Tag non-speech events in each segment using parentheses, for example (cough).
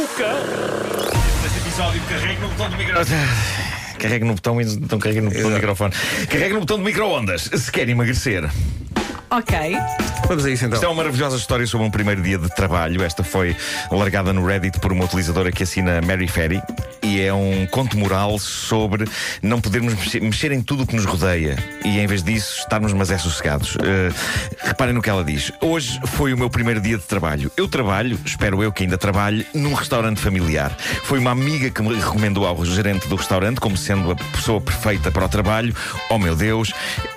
Neste episódio, carregue no botão do microfone. Carregue no botão e então carregue no botão do microfone. Carregue no botão do micro-ondas se quer emagrecer. Ok. Vamos a isso então. Isto é uma maravilhosa história sobre um primeiro dia de trabalho. Esta foi largada no Reddit por uma utilizadora que assina Mary Ferry. E é um conto moral sobre não podermos mexer, mexer em tudo o que nos rodeia. E em vez disso, estarmos mas é sossegados. Uh, reparem no que ela diz. Hoje foi o meu primeiro dia de trabalho. Eu trabalho, espero eu que ainda trabalhe, num restaurante familiar. Foi uma amiga que me recomendou ao gerente do restaurante como sendo a pessoa perfeita para o trabalho. Oh meu Deus!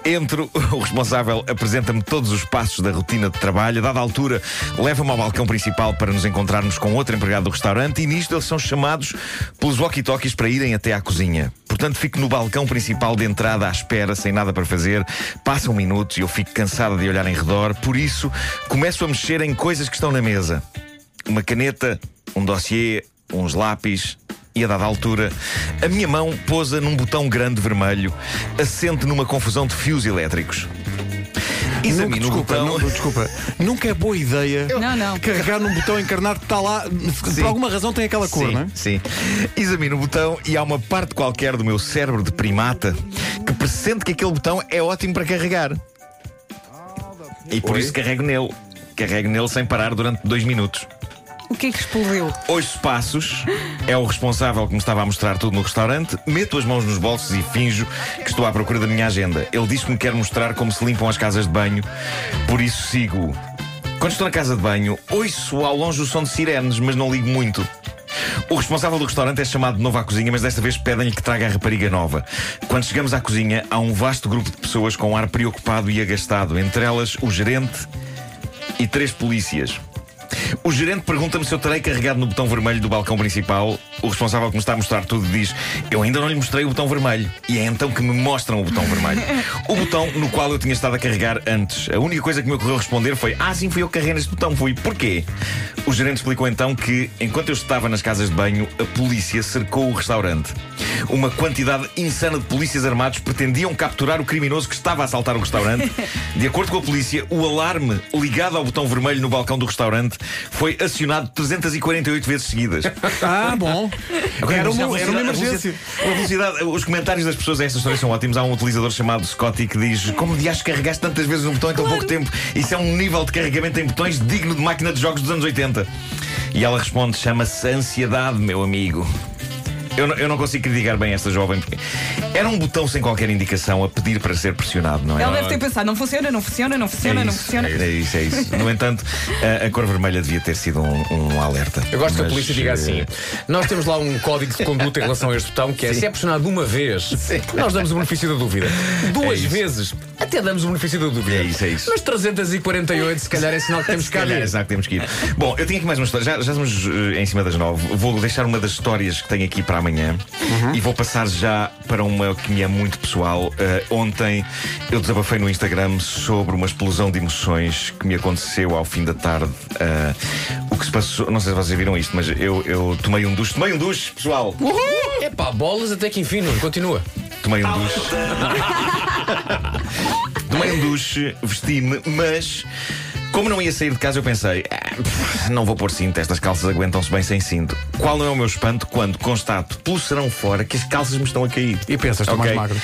Entro, (laughs) o responsável apresenta-me todos os passos da rotina de trabalho. A dada altura, leva-me ao balcão principal para nos encontrarmos com outro empregado do restaurante e nisto eles são chamados pelos walkie-talkies para irem até à cozinha. Portanto, fico no balcão principal de entrada à espera, sem nada para fazer. Passam minutos e eu fico cansado de olhar em redor, por isso começo a mexer em coisas que estão na mesa. Uma caneta, um dossiê, uns lápis, e a dada altura, a minha mão pousa num botão grande vermelho, assente numa confusão de fios elétricos. Nunca, Examino o desculpa, botão. não- desculpa, (laughs) nunca é boa ideia Não, não. carregar num botão encarnado que está lá, Sim. por alguma razão tem aquela cor, sim, não é? Sim. Examino o botão e há uma parte qualquer do meu cérebro de primata que pressente que aquele botão é ótimo para carregar. E por Oi? isso carrego nele. Carrego nele sem parar durante dois minutos. O que é que explodiu? Ouço passos, é o responsável que me estava a mostrar tudo no restaurante. Meto as mãos nos bolsos e finjo que estou à procura da minha agenda. Ele diz que me quer mostrar como se limpam as casas de banho, por isso sigo. Quando estou na casa de banho, ouço ao longe o som de sirenes, mas não ligo muito. O responsável do restaurante é chamado de novo à cozinha, mas desta vez pedem-lhe que traga a rapariga nova. Quando chegamos à cozinha, há um vasto grupo de pessoas com um ar preocupado e agastado, entre elas o gerente e três polícias. O gerente pergunta-me se eu terei carregado no botão vermelho do balcão principal. O responsável que me está a mostrar tudo diz: Eu ainda não lhe mostrei o botão vermelho. E é então que me mostram o botão vermelho. (laughs) O botão no qual eu tinha estado a carregar antes. A única coisa que me ocorreu responder foi: Ah, sim, fui eu que carreguei neste botão. Fui. Porquê? O gerente explicou então que, enquanto eu estava nas casas de banho, a polícia cercou o restaurante. Uma quantidade insana de polícias armados pretendiam capturar o criminoso que estava a assaltar o restaurante. (laughs) De acordo com a polícia, o alarme ligado ao botão vermelho no balcão do restaurante foi acionado 348 vezes seguidas. (laughs) Ah, bom. Era uma, A era uma emergência. a velocidade- os comentários das pessoas a esta história são ótimos. Há um utilizador chamado Scotty que diz: Como dias carregaste tantas vezes um botão em tão pouco tempo? Isso é um nível de carregamento em botões digno de máquina de jogos dos anos 80. E ela responde: Chama-se ansiedade, meu amigo. Eu não, eu não consigo criticar bem esta jovem porque era um botão sem qualquer indicação a pedir para ser pressionado, não é? Ela deve ter pensado, não funciona, não funciona, não funciona, é não isso, funciona. É isso, é isso. No entanto, a, a cor vermelha devia ter sido um, um alerta. Eu gosto que a Mas, polícia diga eh, assim: Nós temos lá um código de conduta em relação a este botão que é se é pressionado uma vez, nós damos o benefício da dúvida. Duas É vezes, até damos o benefício da dúvida. É isso, é isso. Mas 348, se calhar é sinal que temos que cá calhar, ir. exato, temos que ir. Bom, eu tenho aqui mais uma história. Já, já estamos eh, em cima das nove. Vou deixar uma das histórias que tenho aqui para amanhã e vou passar já para uma que me é muito pessoal. Eh, ontem eu desabafei no Instagram sobre uma explosão de emoções que me aconteceu ao fim da tarde. Eh, o que se passou, não sei se vocês viram isto, mas eu, eu tomei um duche. Tomei um duche, pessoal! Epá, bolas até que enfim, Nuno, continua. Tomei um duche. (laughs) Tomei um duche, vesti-me, mas como não ia sair de casa, eu pensei: "Ah, (laughs) não vou pôr cinto, estas calças aguentam-se bem sem cinto. Qual não é o meu espanto quando constato pelo serão fora que as calças me estão a cair? E pensas, estou mais Ok? magro.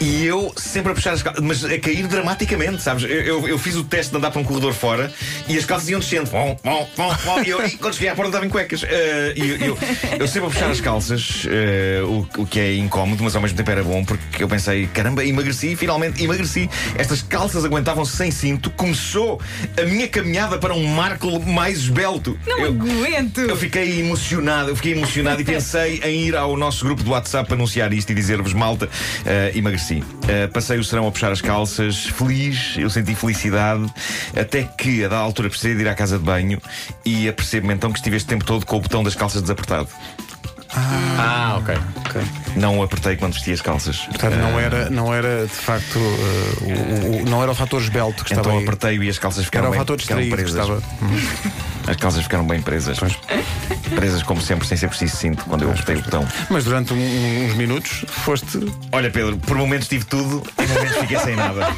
E eu sempre a puxar as calças, mas a cair dramaticamente, sabes? Eu, eu, eu fiz o teste de andar para um corredor fora e as calças iam descendo. Bom, bom, bom, bom. E, eu, e quando cheguei à porta estava em cuecas. Eh, e eu, eu, eu sempre a puxar as calças, eh, o, o que é incómodo, mas ao mesmo tempo era bom, porque eu pensei, caramba, emagreci, finalmente emagreci. Estas calças aguentavam-se sem cinto. Começou a minha caminhada para um Marco mais esbelto. Não Eu- aguento! eu fiquei emocionado, eu fiquei emocionado e (laughs) pensei em ir ao nosso grupo do WhatsApp anunciar isto e dizer-vos, malta, eh, emagreci. Eh, passei o serão a puxar as calças, feliz, eu senti felicidade, até que a da altura precisei de ir à casa de banho e apercebo-me então que estive este tempo todo com o botão das calças desapertado. Ah, ok. Não o apertei quando vesti as calças. Portanto, não era, não era de facto, uh, o, o- não era o fator esbelto que estava Então aí. apertei-o e as calças ficaram Era o bem, fator ficaram que presas. estava. (laughs) As calças ficaram bem presas. Presas como sempre, sem ser preciso cinto, quando eu apertei o botão. Mas durante um- uns minutos foste. Olha, Pedro, por momentos tive tudo, em momentos fiquei sem nada. (laughs)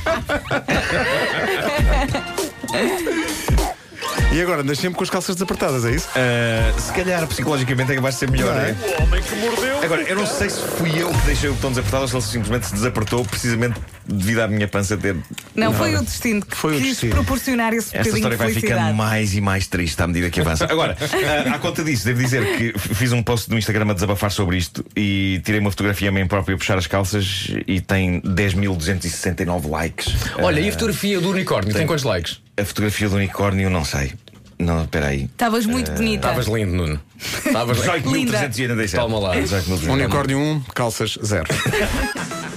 E agora, andas sempre com as calças desapertadas, é isso? Uh, se calhar psicologicamente é capaz de ser melhor, Não é? é? O homem que mordeu. Agora, eu não sei se fui eu que deixei o botão desapertado ou se ele simplesmente se desapertou precisamente devido à minha pança ter. Não, foi o destino que Foi quis destino. proporcionar esse Esta bocadinho história vai ficando felicidade. mais e mais triste à medida que avança. Agora, ah, à conta disso, devo dizer que fiz um post no Instagram a desabafar sobre isto e tirei uma fotografia a mim próprio a puxar as calças e tem 10.269 likes. Olha, e Ah, a fotografia do unicórnio? Tem quantos likes? a fotografia do unicórnio, não sei. Não, espera aí. Estavas muito bonita. Estavas lindo, Nuno. (laughs) Estavas 18.387. Toma lá. 18.387. Unicórnio 1, calças 0. (laughs)